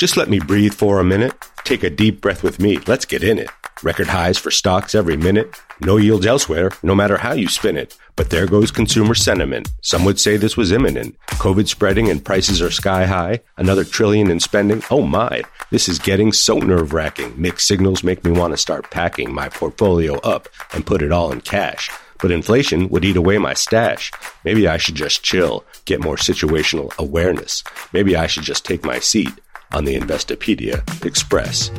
Just let me breathe for a minute. Take a deep breath with me. Let's get in it. Record highs for stocks every minute. No yields elsewhere, no matter how you spin it. But there goes consumer sentiment. Some would say this was imminent. COVID spreading and prices are sky high. Another trillion in spending. Oh my, this is getting so nerve wracking. Mixed signals make me want to start packing my portfolio up and put it all in cash. But inflation would eat away my stash. Maybe I should just chill, get more situational awareness. Maybe I should just take my seat on the Investopedia Express.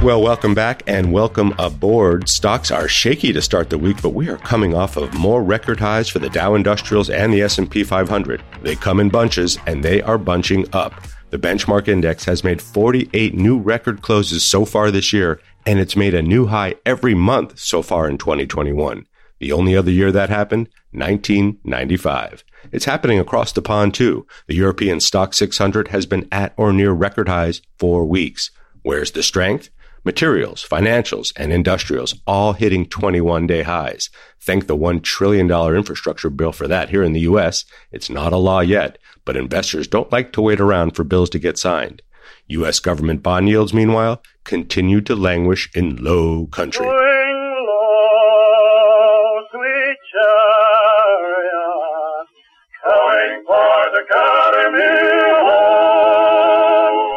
Well, welcome back and welcome aboard. Stocks are shaky to start the week, but we are coming off of more record highs for the Dow Industrials and the S&P 500. They come in bunches and they are bunching up. The benchmark index has made 48 new record closes so far this year, and it's made a new high every month so far in 2021. The only other year that happened, 1995. It's happening across the pond too. The European STOXX 600 has been at or near record highs for weeks. Where's the strength? Materials, financials, and industrials all hitting 21 day highs. Thank the $1 trillion infrastructure bill for that here in the U.S. It's not a law yet, but investors don't like to wait around for bills to get signed. U.S. government bond yields, meanwhile, continue to languish in low country.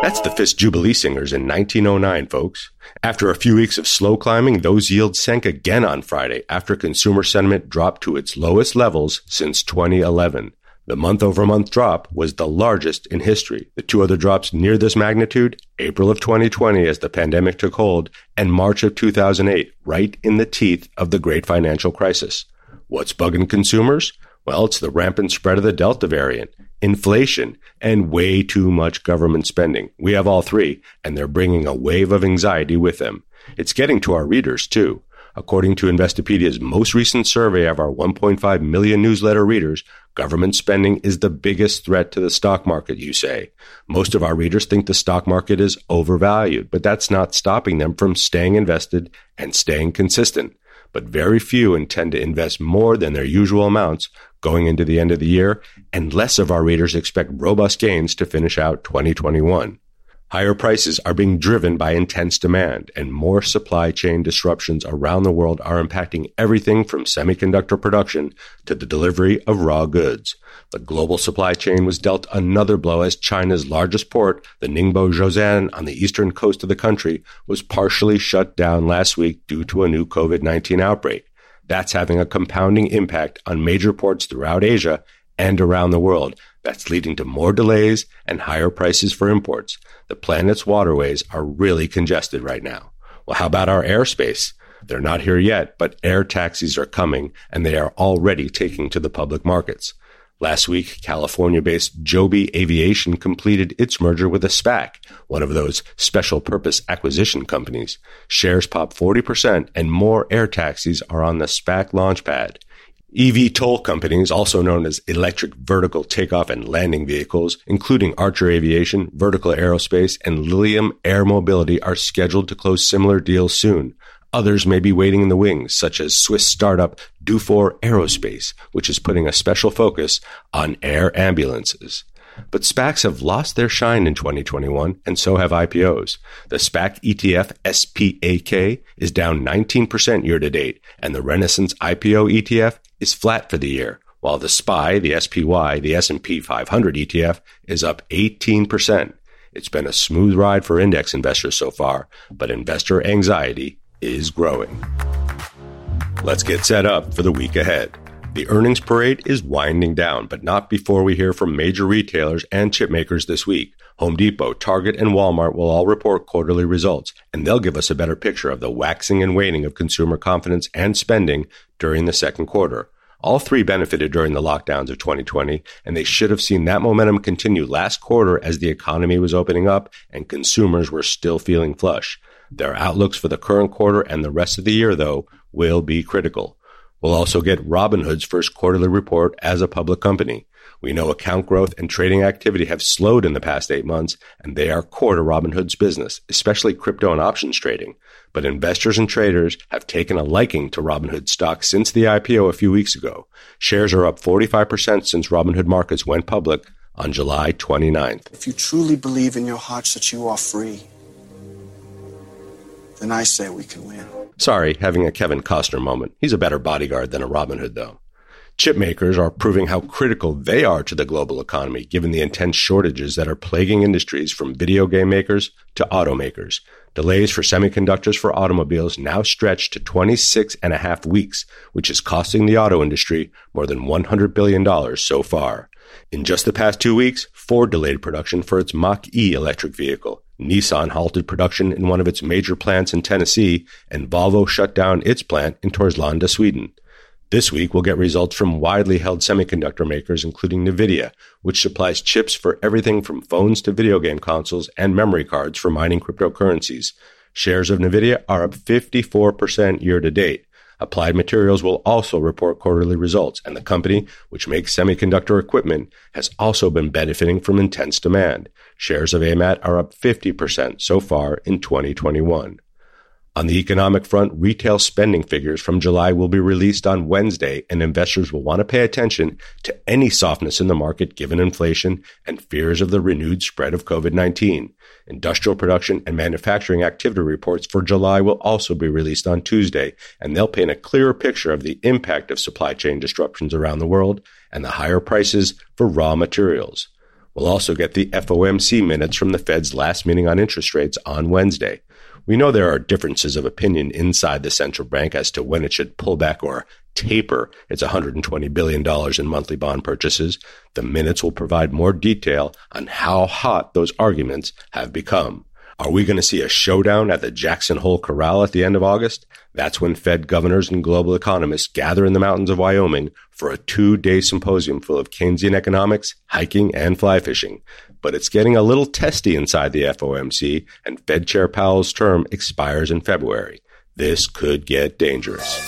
That's the Fisk Jubilee Singers in 1909, folks. After a few weeks of slow climbing, those yields sank again on Friday after consumer sentiment dropped to its lowest levels since 2011. The month over month drop was the largest in history. The two other drops near this magnitude, April of 2020 as the pandemic took hold, and March of 2008, right in the teeth of the great financial crisis. What's bugging consumers? Well, it's the rampant spread of the Delta variant inflation, and way too much government spending. We have all three, and they're bringing a wave of anxiety with them. It's getting to our readers, too. According to Investopedia's most recent survey of our 1.5 million newsletter readers, government spending is the biggest threat to the stock market, you say. Most of our readers think the stock market is overvalued, but that's not stopping them from staying invested and staying consistent. But very few intend to invest more than their usual amounts, going into the end of the year, and less of our readers expect robust gains to finish out 2021. Higher prices are being driven by intense demand, and more supply chain disruptions around the world are impacting everything from semiconductor production to the delivery of raw goods. The global supply chain was dealt another blow as China's largest port, the Ningbo Zhoushan on the eastern coast of the country, was partially shut down last week due to a new COVID 19 outbreak. That's having a compounding impact on major ports throughout Asia and around the world. That's leading to more delays and higher prices for imports. The planet's waterways are really congested right now. Well, how about our airspace? They're not here yet, but air taxis are coming and they are already taking to the public markets. Last week, California based Joby Aviation completed its merger with a SPAC, one of those special purpose acquisition companies. Shares pop 40% and more air taxis are on the SPAC launchpad. eVTOL companies, also known as electric vertical takeoff and landing vehicles, including Archer Aviation, Vertical Aerospace, and Lilium Air Mobility, are scheduled to close similar deals soon. Others may be waiting in the wings, such as Swiss startup Dufour Aerospace, which is putting a special focus on air ambulances. But SPACs have lost their shine in 2021, and so have IPOs. The SPAC ETF SPAK is down 19% year to date, and the Renaissance IPO ETF is flat for the year, while the SPY, the SPY, the S&P 500 ETF is up 18%. It's been a smooth ride for index investors so far, but investor anxiety is growing. Let's get set up for the week ahead. The earnings parade is winding down, but not before we hear from major retailers and chip makers this week. Home Depot, Target, and Walmart will all report quarterly results, and they'll give us a better picture of the waxing and waning of consumer confidence and spending during the second quarter. All three benefited during the lockdowns of 2020, and they should have seen that momentum continue last quarter as the economy was opening up and consumers were still feeling flush. Their outlooks for the current quarter and the rest of the year, though, will be critical. We'll also get Robinhood's first quarterly report as a public company. We know account growth and trading activity have slowed in the past eight months, and they are core to Robinhood's business, especially crypto and options trading. But investors and traders have taken a liking to Robinhood stock since the IPO a few weeks ago. Shares are up 45% since Robinhood Markets went public, on July 29th. If you truly believe in your hearts that you are free, then I say we can win. Sorry, having a Kevin Costner moment. He's a better bodyguard than a Robin Hood, though. Chip makers are proving how critical they are to the global economy, given the intense shortages that are plaguing industries from video game makers to automakers. Delays for semiconductors for automobiles now stretch to 26 and a half weeks, which is costing the auto industry more than $100 billion so far. In just the past two weeks, Ford delayed production for its Mach E electric vehicle. Nissan halted production in one of its major plants in Tennessee, and Volvo shut down its plant in Torslanda, Sweden. This week, we'll get results from widely held semiconductor makers, including NVIDIA, which supplies chips for everything from phones to video game consoles and memory cards for mining cryptocurrencies. Shares of NVIDIA are up 54% year to date. Applied Materials will also report quarterly results, and the company, which makes semiconductor equipment, has also been benefiting from intense demand. Shares of AMAT are up 50% so far in 2021. On the economic front, retail spending figures from July will be released on Wednesday, and investors will want to pay attention to any softness in the market given inflation and fears of the renewed spread of COVID 19. Industrial production and manufacturing activity reports for July will also be released on Tuesday, and they'll paint a clearer picture of the impact of supply chain disruptions around the world and the higher prices for raw materials. We'll also get the FOMC minutes from the Fed's last meeting on interest rates on Wednesday. We know there are differences of opinion inside the central bank as to when it should pull back or taper its $120 billion in monthly bond purchases. The minutes will provide more detail on how hot those arguments have become. Are we going to see a showdown at the Jackson Hole Corral at the end of August? That's when Fed governors and global economists gather in the mountains of Wyoming for a two day symposium full of Keynesian economics, hiking, and fly fishing but it's getting a little testy inside the FOMC, and Fed Chair Powell's term expires in February. This could get dangerous.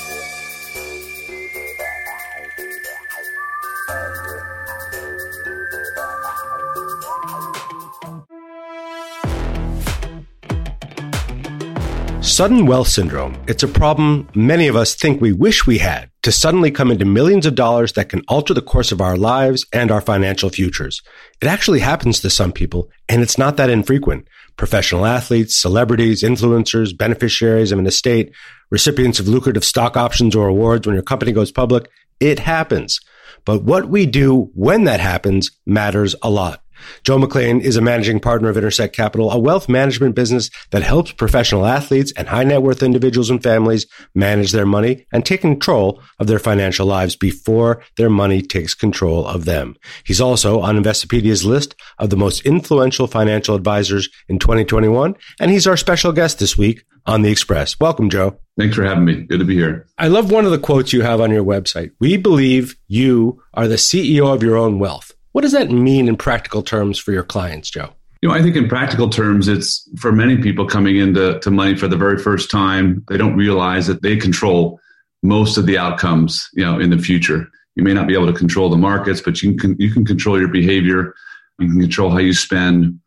Sudden wealth syndrome. It's a problem many of us think we wish we had to suddenly come into millions of dollars that can alter the course of our lives and our financial futures. It actually happens to some people, and it's not that infrequent. Professional athletes, celebrities, influencers, beneficiaries of an estate, recipients of lucrative stock options or awards when your company goes public. It happens. But what we do when that happens matters a lot. Joe McLean is a managing partner of Intersect Capital, a wealth management business that helps professional athletes and high net worth individuals and families manage their money and take control of their financial lives before their money takes control of them. He's also on Investopedia's list of the most influential financial advisors in 2021, and he's our special guest this week on the Express. Welcome, Joe. Thanks for having me. Good to be here. I love one of the quotes you have on your website. We believe you are the CEO of your own wealth. What does that mean in practical terms for your clients, Joe? You know, I think in practical terms, it's for many people coming into to money for the very first time, they don't realize that they control most of the outcomes, you know, in the future. You may not be able to control the markets, but you can you can control your behavior. You can control how you spend.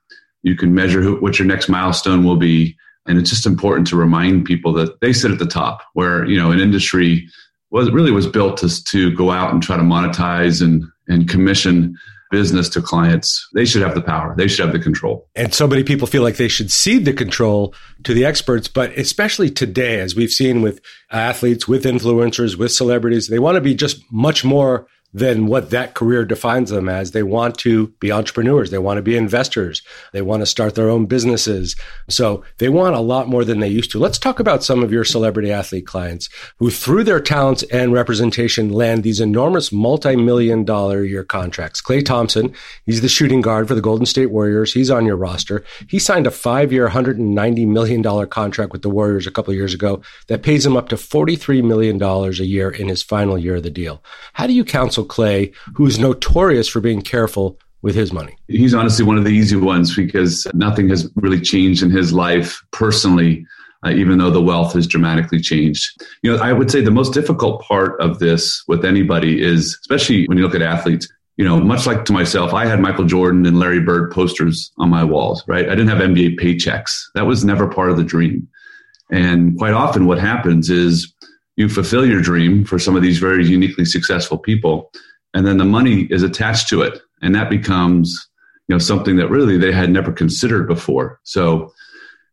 You can measure who, what your next milestone will be, and it's just important to remind people that they sit at the top, where you know an industry was really was built to to go out and try to monetize and and commission business to clients, they should have the power. They should have the control. And so many people feel like they should cede the control to the experts, but especially today, as we've seen with athletes, with influencers, with celebrities, they want to be just much more than what that career defines them as. They want to be entrepreneurs. They want to be investors. They want to start their own businesses. So they want a lot more than they used to. Let's talk about some of your celebrity athlete clients who, through their talents and representation, land these enormous multi-million dollar year contracts. Klay Thompson, he's the shooting guard for the Golden State Warriors. He's on your roster. He signed a five-year, $190 million contract with the Warriors a couple years ago that pays him up to $43 million a year in his final year of the deal. How do you counsel Klay, who is notorious for being careful with his money? He's honestly one of the easy ones because nothing has really changed in his life personally. Uh, even though the wealth has dramatically changed. You know, I would say the most difficult part of this with anybody is, especially when you look at athletes, you know, much like to myself, I had Michael Jordan and Larry Bird posters on my walls, right? I didn't have NBA paychecks. That was never part of the dream. And quite often what happens is you fulfill your dream for some of these very uniquely successful people and then the money is attached to it, and that becomes you know something that really they had never considered before. So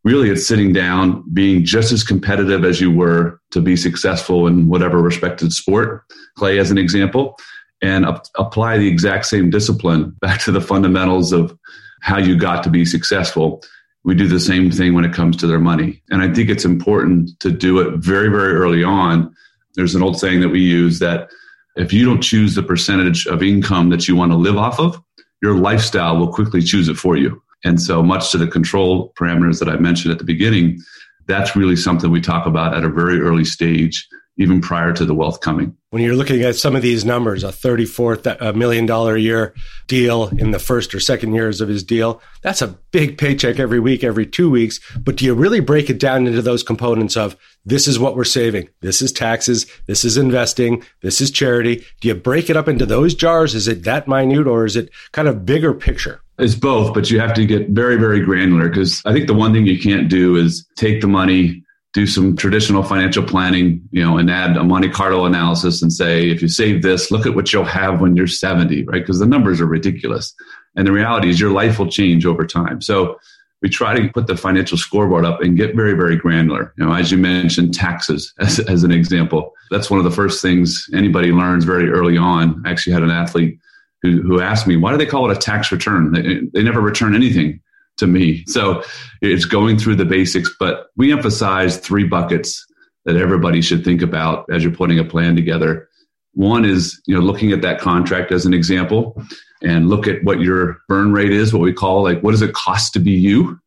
really it's sitting down being just as competitive as you were to be successful in whatever respected sport Klay as an example and up, apply the exact same discipline back to the fundamentals of how you got to be successful we do the same thing when it comes to their money. And i think it's important to do it very very early on. There's an old saying that we use that if you don't choose the percentage of income that you want to live off of your lifestyle will quickly choose it for you. And so, much to the control parameters that I mentioned at the beginning, that's really something we talk about at a very early stage, even prior to the wealth coming. When you're looking at some of these numbers, a $34 million a year deal in the first or second years of his deal, that's a big paycheck every week, every two weeks. But do you really break it down into those components of this is what we're saving, this is taxes, this is investing, this is charity? Do you break it up into those jars? Is it that minute or is it kind of bigger picture? It's both, but you have to get very, very granular because I think the one thing you can't do is take the money, do some traditional financial planning, you know, and add a Monte Carlo analysis and say, if you save this, look at what you'll have when you're 70, right? Because the numbers are ridiculous. And the reality is your life will change over time. So we try to put the financial scoreboard up and get very, very granular. You know, as you mentioned, taxes as, as an example. That's one of the first things anybody learns very early on. I actually had an athlete who, who asked me, why do they call it a tax return? They, they never return anything to me. So it's going through the basics, but we emphasize three buckets that everybody should think about as you're putting a plan together. One is, you know, looking at that contract as an example and look at what your burn rate is, what we call like, what does it cost to be you?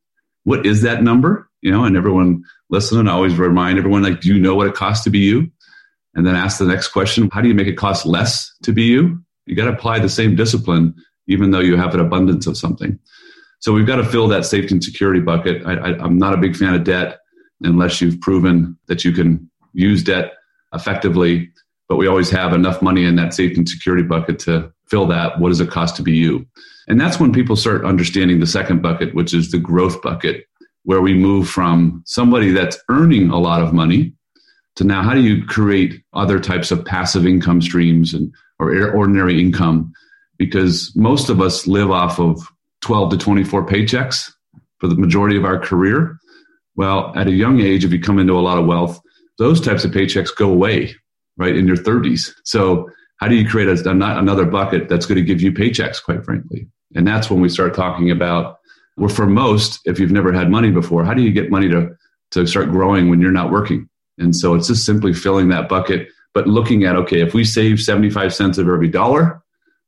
What is that number? You know, and everyone listening, I always remind everyone, like, do you know what it costs to be you? And then ask the next question, how do you make it cost less to be you? You got to apply the same discipline, even though you have an abundance of something. So we've got to fill that safety and security bucket. I, I'm not a big fan of debt unless you've proven that you can use debt effectively. But we always have enough money in that safety and security bucket to fill that. What does it cost to be you? And that's when people start understanding the second bucket, which is the growth bucket, where we move from somebody that's earning a lot of money to now how do you create other types of passive income streams and or ordinary income because most of us live off of 12 to 24 paychecks for the majority of our career. Well, at a young age, if you come into a lot of wealth, those types of paychecks go away, right, in your 30s. So, how do you create a, another bucket that's going to give you paychecks, quite frankly? And that's when we start talking about, well, for most, if you've never had money before, how do you get money to, to start growing when you're not working? And so it's just simply filling that bucket but looking at okay if we save 75 cents of every dollar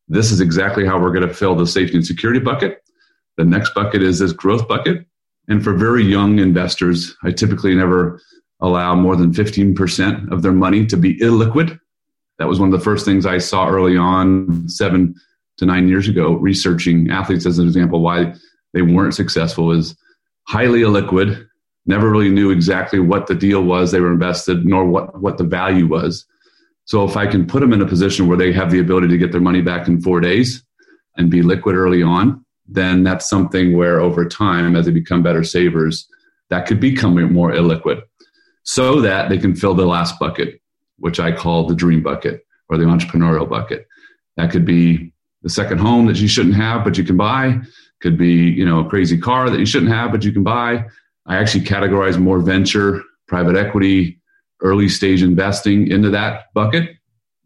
this is exactly how we're going to fill the safety and security bucket the next bucket is this growth bucket. And for very young investors i typically never allow more than 15% of their money to be illiquid. That was one of the first things i saw early on seven to nine years ago researching athletes as an example why they weren't successful is highly illiquid never really knew exactly what the deal was they were invested nor what, what the value was. So if I can put them in a position where they have the ability to get their money back in four days and be liquid early on, then that's something where over time, as they become better savers, that could become more illiquid so that they can fill the last bucket, which I call the dream bucket or the entrepreneurial bucket. That could be the second home that you shouldn't have, but you can buy. Could be, you know, a crazy car that you shouldn't have, but you can buy. I actually categorize more venture, private equity, early stage investing into that bucket.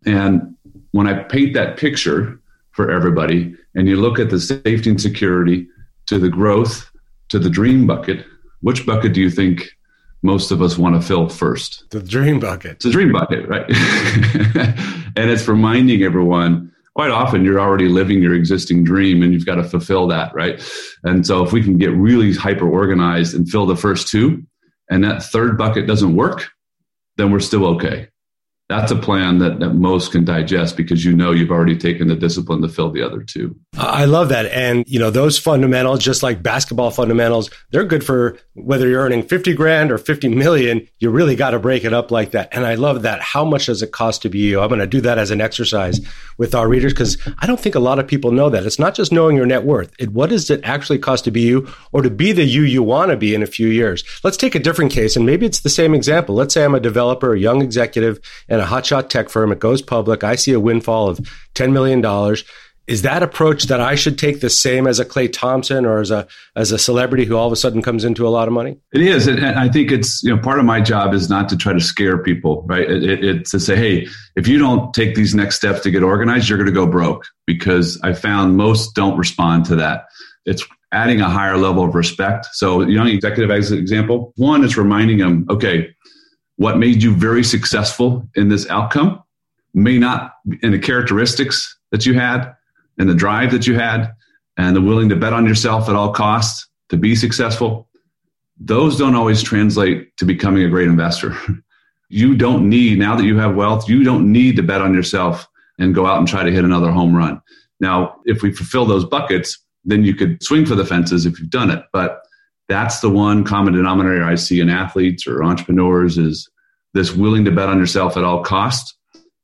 And when I paint that picture for everybody, and you look at the safety and security to the growth to the dream bucket, which bucket do you think most of us want to fill first? The dream bucket. It's the dream bucket, right? and it's reminding everyone quite often you're already living your existing dream and you've got to fulfill that, right? And so if we can get really hyper organized and fill the first two, and that third bucket doesn't work, then we're still okay. That's a plan that, that most can digest because you know you've already taken the discipline to fill the other two. I love that. And, you know, those fundamentals, just like basketball fundamentals, they're good for whether you're earning 50 grand or 50 million. You really got to break it up like that. And I love that. How much does it cost to be you? I'm going to do that as an exercise with our readers because I don't think a lot of people know that. It's not just knowing your net worth. It, what does it actually cost to be you or to be the you you want to be in a few years? Let's take a different case and maybe it's the same example. Let's say I'm a developer, a young executive in a hotshot tech firm. It goes public. I see a windfall of $10 million is that approach that I should take the same as a Klay Thompson or as a as a celebrity who all of a sudden comes into a lot of money? It is, and I think it's you know part of my job is not to try to scare people, right? It, it, it's to say, hey, if you don't take these next steps to get organized, you're going to go broke. Because I found most don't respond to that. It's adding a higher level of respect. So, young executive as an example, one is reminding them, okay, what made you very successful in this outcome may not in the characteristics that you had and the drive that you had and the willing to bet on yourself at all costs to be successful, those don't always translate to becoming a great investor. you don't need, now that you have wealth, you don't need to bet on yourself and go out and try to hit another home run. Now, if we fulfill those buckets, then you could swing for the fences if you've done it. But that's the one common denominator I see in athletes or entrepreneurs is this willing to bet on yourself at all costs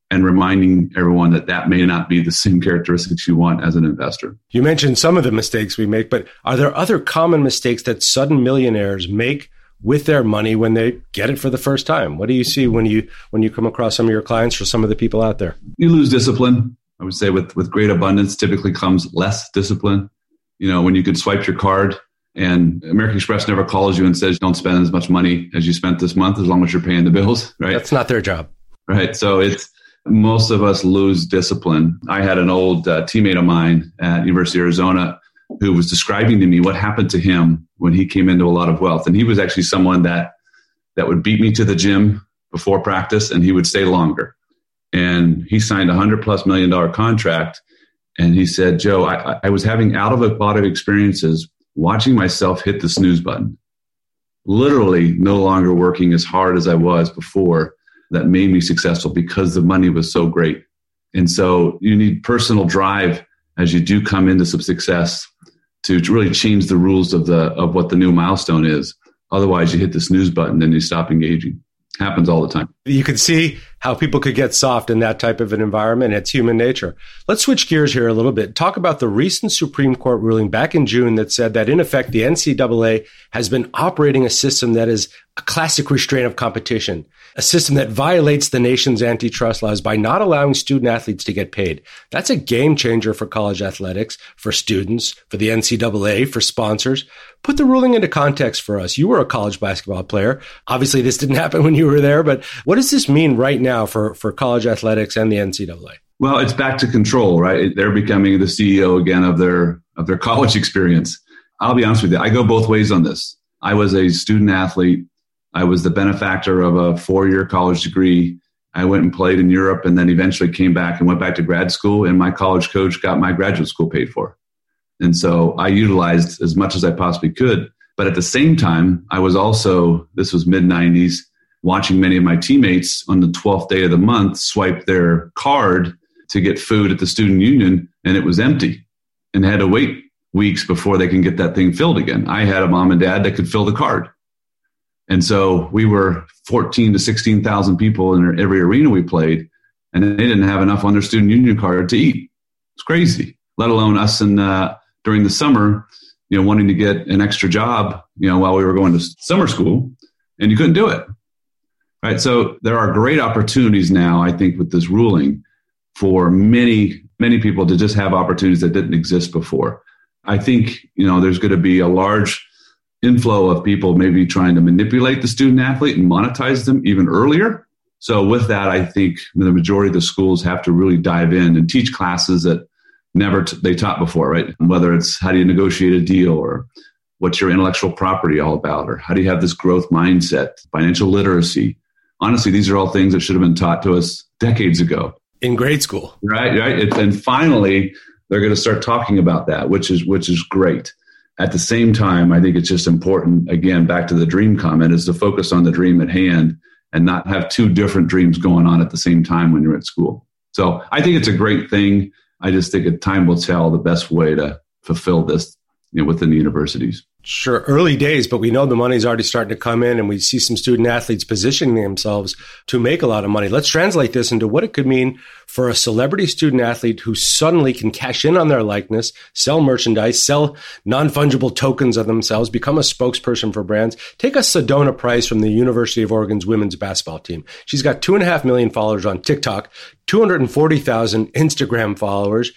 and reminding everyone that that may not be the same characteristics you want as an investor. You mentioned some of the mistakes we make, but are there other common mistakes that sudden millionaires make with their money when they get it for the first time? What do you see when you when you come across some of your clients or some of the people out there? You lose discipline. I would say with with great abundance typically comes less discipline. You know, when you could swipe your card and American Express never calls you and says don't spend as much money as you spent this month as long as you're paying the bills, right? That's not their job. Right. So it's most of us lose discipline. I had an old uh, teammate of mine at University of Arizona who was describing to me what happened to him when he came into a lot of wealth, and he was actually someone that that would beat me to the gym before practice, and he would stay longer. And he signed a hundred plus million dollar contract, and he said, "Joe, I, I was having out of a lot of experiences watching myself hit the snooze button." Literally, no longer working as hard as I was before that made me successful because the money was so great. And so you need personal drive as you do come into some success to really change the rules of the of what the new milestone is. Otherwise, you hit the snooze button and you stop engaging. Happens all the time. You can see how people could get soft in that type of an environment. It's human nature. Let's switch gears here a little bit. Talk about the recent Supreme Court ruling back in June that said that, in effect, the NCAA has been operating a system that is a classic restraint of competition a system that violates the nation's antitrust laws by not allowing student athletes to get paid. That's a game changer for college athletics, for students, for the NCAA, for sponsors. Put the ruling into context for us. You were a college basketball player. Obviously, this didn't happen when you were there, but what does this mean right now for, for college athletics and the NCAA? Well, it's back to control, right? They're becoming the CEO again of their of their college experience. I'll be honest with you. I go both ways on this. I was a student athlete I was the benefactor of a four year college degree. I went and played in Europe and then eventually came back and went back to grad school, and my college coach got my graduate school paid for. And so I utilized as much as I possibly could. But at the same time, I was also, this was mid 90s, watching many of my teammates on the 12th day of the month swipe their card to get food at the student union, and it was empty and had to wait weeks before they can get that thing filled again. I had a mom and dad that could fill the card. And so we were 14 to 16,000 people in every arena we played, and they didn't have enough on their student union card to eat. It's crazy, let alone us in, uh, during the summer, you know, wanting to get an extra job, you know, while we were going to summer school, and you couldn't do it. Right. So there are great opportunities now, I think, with this ruling for many, many people to just have opportunities that didn't exist before. I think, you know, there's going to be a large inflow of people maybe trying to manipulate the student athlete and monetize them even earlier. So with that, I think the majority of the schools have to really dive in and teach classes that never t- they taught before, right? Whether it's how do you negotiate a deal or what's your intellectual property all about or how do you have this growth mindset, financial literacy. Honestly, these are all things that should have been taught to us decades ago in grade school. Right, right. and finally, they're going to start talking about that, which is which is great. At the same time, I think it's just important, again, back to the dream comment, is to focus on the dream at hand and not have two different dreams going on at the same time when you're at school. So I think it's a great thing. I just think time will tell the best way to fulfill this you know, within the universities. Sure, early days, but we know the money's already starting to come in, and we see some student athletes positioning themselves to make a lot of money. Let's translate this into what it could mean for a celebrity student athlete who suddenly can cash in on their likeness, sell merchandise, sell non fungible tokens of themselves, become a spokesperson for brands. Take a Sedona Price from the University of Oregon's women's basketball team. She's got two and a half million followers on TikTok, 240,000 Instagram followers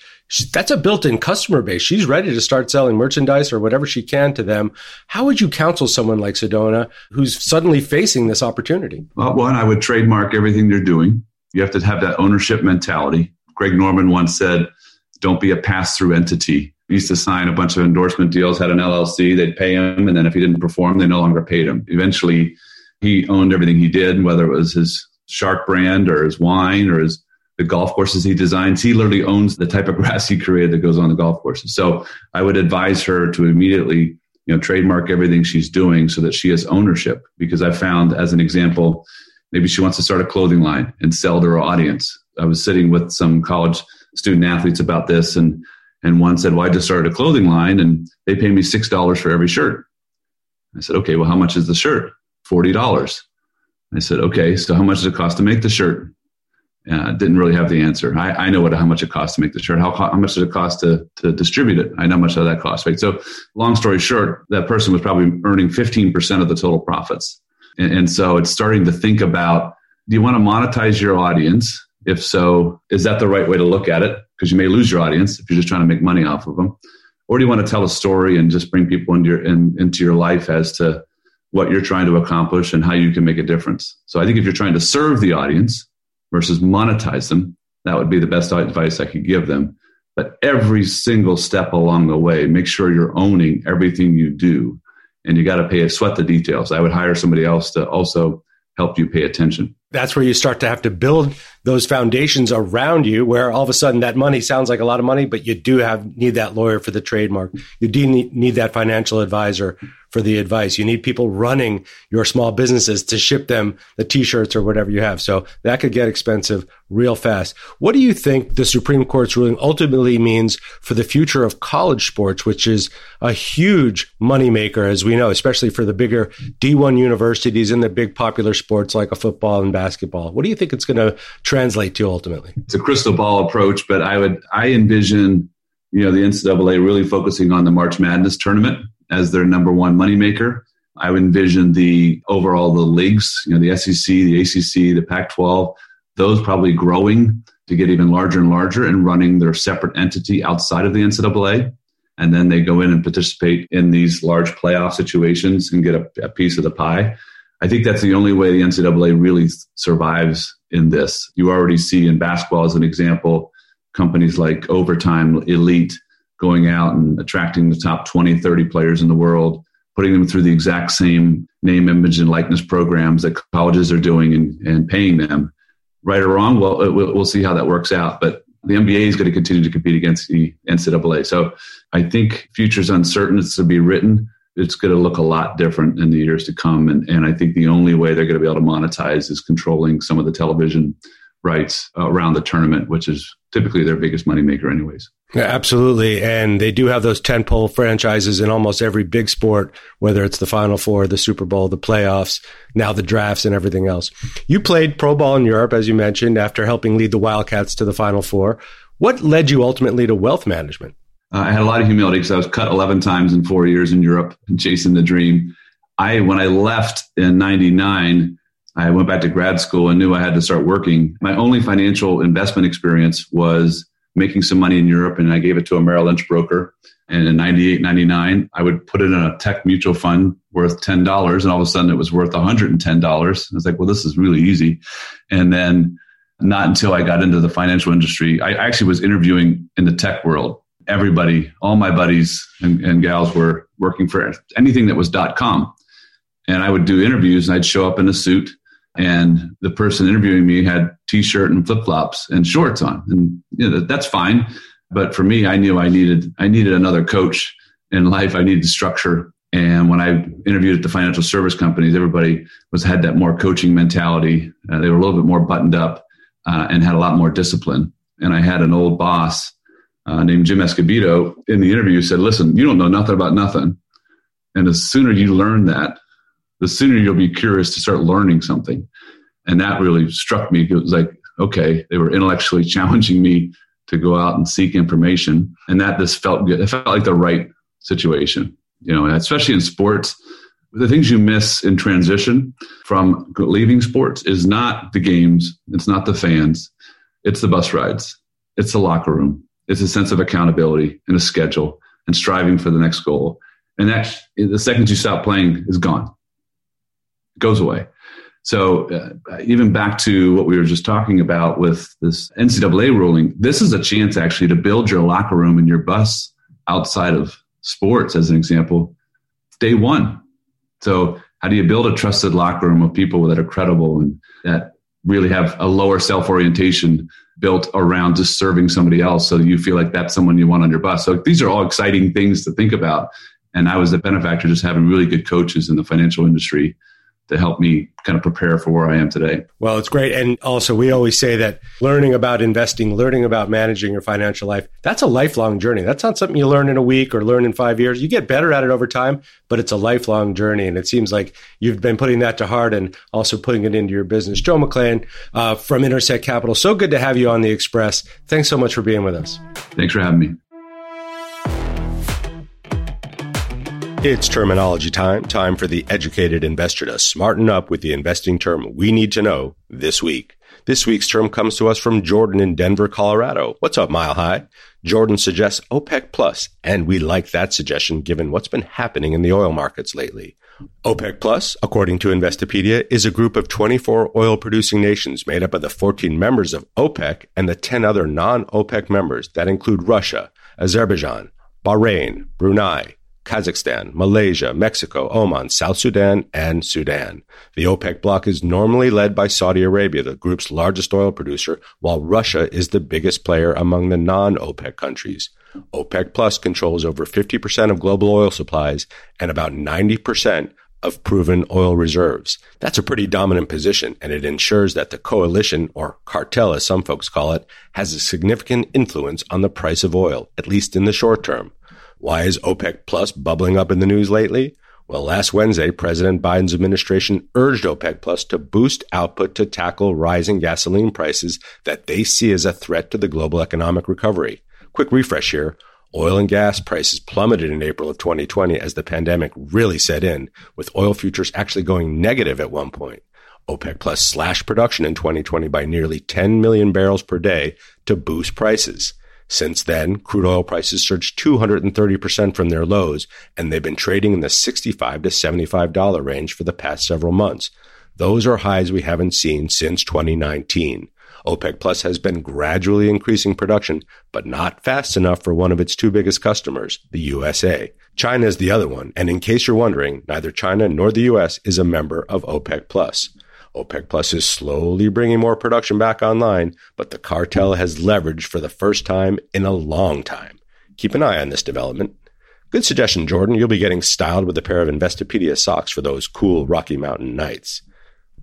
that's a built-in customer base. She's ready to start selling merchandise or whatever she can to them. How would you counsel someone like Sedona who's suddenly facing this opportunity? Well, one, I would trademark everything they're doing. You have to have that ownership mentality. Greg Norman once said, "Don't be a pass-through entity." He used to sign a bunch of endorsement deals, had an LLC, they'd pay him, and then if he didn't perform, they no longer paid him. Eventually, he owned everything he did, whether it was his shark brand or his wine or his the golf courses he designs. He literally owns the type of grass he created that goes on the golf courses. So I would advise her to immediately, you know, trademark everything she's doing so that she has ownership. Because I found, as an example, maybe she wants to start a clothing line and sell to her audience. I was sitting with some college student athletes about this, and and one said, "Well, I just started a clothing line, and they pay me six dollars for every shirt." I said, "Okay, well, how much is the shirt? Forty dollars." I said, "Okay, so how much does it cost to make the shirt?" Uh, didn't really have the answer. I, I know what how much it costs to make the shirt. How, how much does it cost to, to distribute it? I know how much of that costs. Right. So, long story short, that person was probably earning 15% of the total profits. And, and so, it's starting to think about: Do you want to monetize your audience? If so, is that the right way to look at it? Because you may lose your audience if you're just trying to make money off of them. Or do you want to tell a story and just bring people into your in, into your life as to what you're trying to accomplish and how you can make a difference? So, I think if you're trying to serve the audience versus monetize them. That would be the best advice I could give them. But every single step along the way, make sure you're owning everything you do. And you got to pay a sweat the details. I would hire somebody else to also help you pay attention. That's where you start to have to build those foundations around you where all of a sudden that money sounds like a lot of money, but you do have need that lawyer for the trademark. You do need, need that financial advisor for the advice. You need people running your small businesses to ship them the t-shirts or whatever you have. So that could get expensive real fast. What do you think the Supreme Court's ruling ultimately means for the future of college sports, which is a huge moneymaker, as we know, especially for the bigger D1 universities and the big popular sports like a football and basketball? What do you think it's going to translate to ultimately? It's a crystal ball approach, but I would, I envision, you know, the NCAA really focusing on the March Madness tournament as their number one moneymaker. I would envision the overall the leagues, you know, the SEC, the ACC, the Pac-12, those probably growing to get even larger and larger and running their separate entity outside of the NCAA. And then they go in and participate in these large playoff situations and get a, a piece of the pie. I think that's the only way the NCAA really survives in this. You already see in basketball, as an example, companies like Overtime, Elite, going out and attracting the top 20, 30 players in the world, putting them through the exact same name, image, and likeness programs that colleges are doing and, and paying them. Right or wrong, well, we'll see how that works out. But the NBA is going to continue to compete against the NCAA. So I think future's uncertain. It's to be written. It's going to look a lot different in the years to come. And, and I think the only way they're going to be able to monetize is controlling some of the television rights around the tournament, which is typically their biggest moneymaker, anyways. Yeah, absolutely. And they do have those tentpole franchises in almost every big sport, whether it's the Final Four, the Super Bowl, the playoffs, now the drafts and everything else. You played pro ball in Europe, as you mentioned, after helping lead the Wildcats to the Final Four. What led you ultimately to wealth management? Uh, I had a lot of humility because I was cut 11 times in four years in Europe and chasing the dream. I, when I left in 99, I went back to grad school and knew I had to start working. My only financial investment experience was making some money in Europe and I gave it to a Merrill Lynch broker. And in 98, 99, I would put it in a tech mutual fund worth $10 and all of a sudden it was worth $110. I was like, well, this is really easy. And then not until I got into the financial industry, I actually was interviewing in the tech world. Everybody, all my buddies and, and gals were working for anything that was dot .com. And I would do interviews and I'd show up in a suit and the person interviewing me had t-shirt and flip-flops and shorts on. And you know, that's fine. But for me i knew i needed i needed another coach in life. I needed structure. And when i interviewed at the financial service companies everybody was had that more coaching mentality. Uh, they were a little bit more buttoned up uh, and had a lot more discipline. And i had an old boss uh, named Jim Escobedo in the interview said, "Listen, you don't know nothing about nothing, and the sooner you learn that, the sooner you'll be curious to start learning something." And that really struck me. It was like, okay, they were intellectually challenging me to go out and seek information, and that this felt good. It felt like the right situation, you know, especially in sports. The things you miss in transition from leaving sports is not the games, it's not the fans, it's the bus rides, it's the locker room, it's a sense of accountability and a schedule and striving for the next goal. And that the second you stop playing is gone, goes away. So uh, even back to what we were just talking about with this NCAA ruling, this is a chance actually to build your locker room and your bus outside of sports, as an example, day one. So how do you build a trusted locker room of people that are credible and that really have a lower self orientation built around just serving somebody else so you feel like that's someone you want on your bus. So these are all exciting things to think about. And I was a benefactor just having really good coaches in the financial industry to help me kind of prepare for where I am today. Well, it's great. And also, we always say that learning about investing, learning about managing your financial life, that's a lifelong journey. That's not something you learn in a week or learn in five years. You get better at it over time, but it's a lifelong journey. And it seems like you've been putting that to heart and also putting it into your business. Joe McLean uh, from Intersect Capital. So good to have you on the Express. Thanks so much for being with us. Thanks for having me. It's terminology time, time for the educated investor to smarten up with the investing term we need to know this week. This week's term comes to us from Jordan in Denver, Colorado. What's up, Mile High? Jordan suggests OPEC Plus, and we like that suggestion given what's been happening in the oil markets lately. OPEC Plus, according to Investopedia, is a group of 24 oil producing nations made up of the 14 members of OPEC and the 10 other non OPEC members that include Russia, Azerbaijan, Bahrain, Brunei, Kazakhstan, Malaysia, Mexico, Oman, South Sudan, and Sudan. The OPEC bloc is normally led by Saudi Arabia, the group's largest oil producer, while Russia is the biggest player among the non-OPEC countries. OPEC Plus controls over 50% of global oil supplies and about 90% of proven oil reserves. That's a pretty dominant position, and it ensures that the coalition, or cartel as some folks call it, has a significant influence on the price of oil, at least in the short term. Why is OPEC Plus bubbling up in the news lately? Well, last Wednesday, President Biden's administration urged OPEC Plus to boost output to tackle rising gasoline prices that they see as a threat to the global economic recovery. Quick refresh here. Oil and gas prices plummeted in April of 2020 as the pandemic really set in, with oil futures actually going negative at one point. OPEC Plus slashed production in 2020 by nearly 10 million barrels per day to boost prices. Since then, crude oil prices surged 230% from their lows, and they've been trading in the 65 to $75 range for the past several months. Those are highs we haven't seen since 2019. OPEC Plus has been gradually increasing production, but not fast enough for one of its two biggest customers, the USA. China is the other one, and in case you're wondering, neither China nor the US is a member of OPEC Plus. OPEC Plus is slowly bringing more production back online, but the cartel has leveraged for the first time in a long time. Keep an eye on this development. Good suggestion, Jordan. You'll be getting styled with a pair of Investopedia socks for those cool Rocky Mountain nights.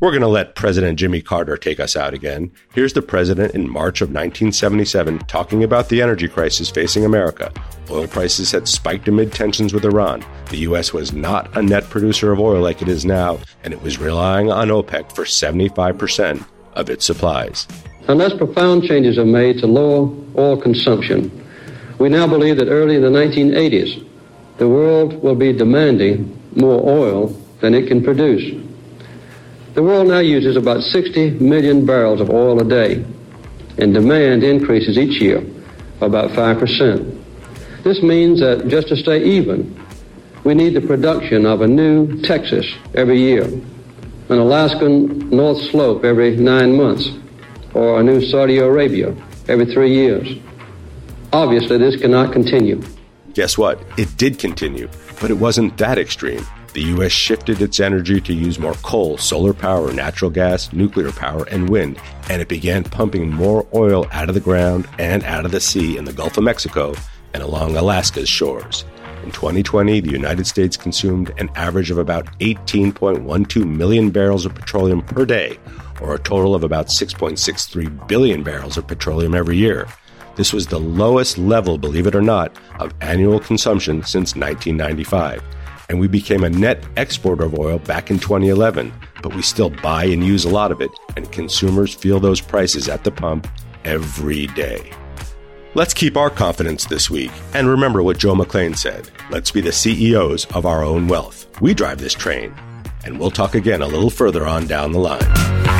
We're going to let President Jimmy Carter take us out again. Here's the president in March of 1977 talking about the energy crisis facing America. Oil prices had spiked amid tensions with Iran. The U.S. was not a net producer of oil like it is now, and it was relying on OPEC for 75% of its supplies. Unless profound changes are made to lower oil consumption, we now believe that early in the 1980s, the world will be demanding more oil than it can produce. The world now uses about 60 million barrels of oil a day, and demand increases each year about 5%. This means that just to stay even, we need the production of a new Texas every year, an Alaskan North Slope every nine months, or a new Saudi Arabia every three years. Obviously, this cannot continue. Guess what? It did continue, but it wasn't that extreme the U.S. shifted its energy to use more coal, solar power, natural gas, nuclear power, and wind, and it began pumping more oil out of the ground and out of the sea in the Gulf of Mexico and along Alaska's shores. In 2020, the United States consumed an average of about 18.12 million barrels of petroleum per day, or a total of about 6.63 billion barrels of petroleum every year. This was the lowest level, believe it or not, of annual consumption since 1995. And we became a net exporter of oil back in 2011, but we still buy and use a lot of it, and consumers feel those prices at the pump every day. Let's keep our confidence this week and remember what Joe McLean said. Let's be the CEOs of our own wealth. We drive this train. And we'll talk again a little further on down the line.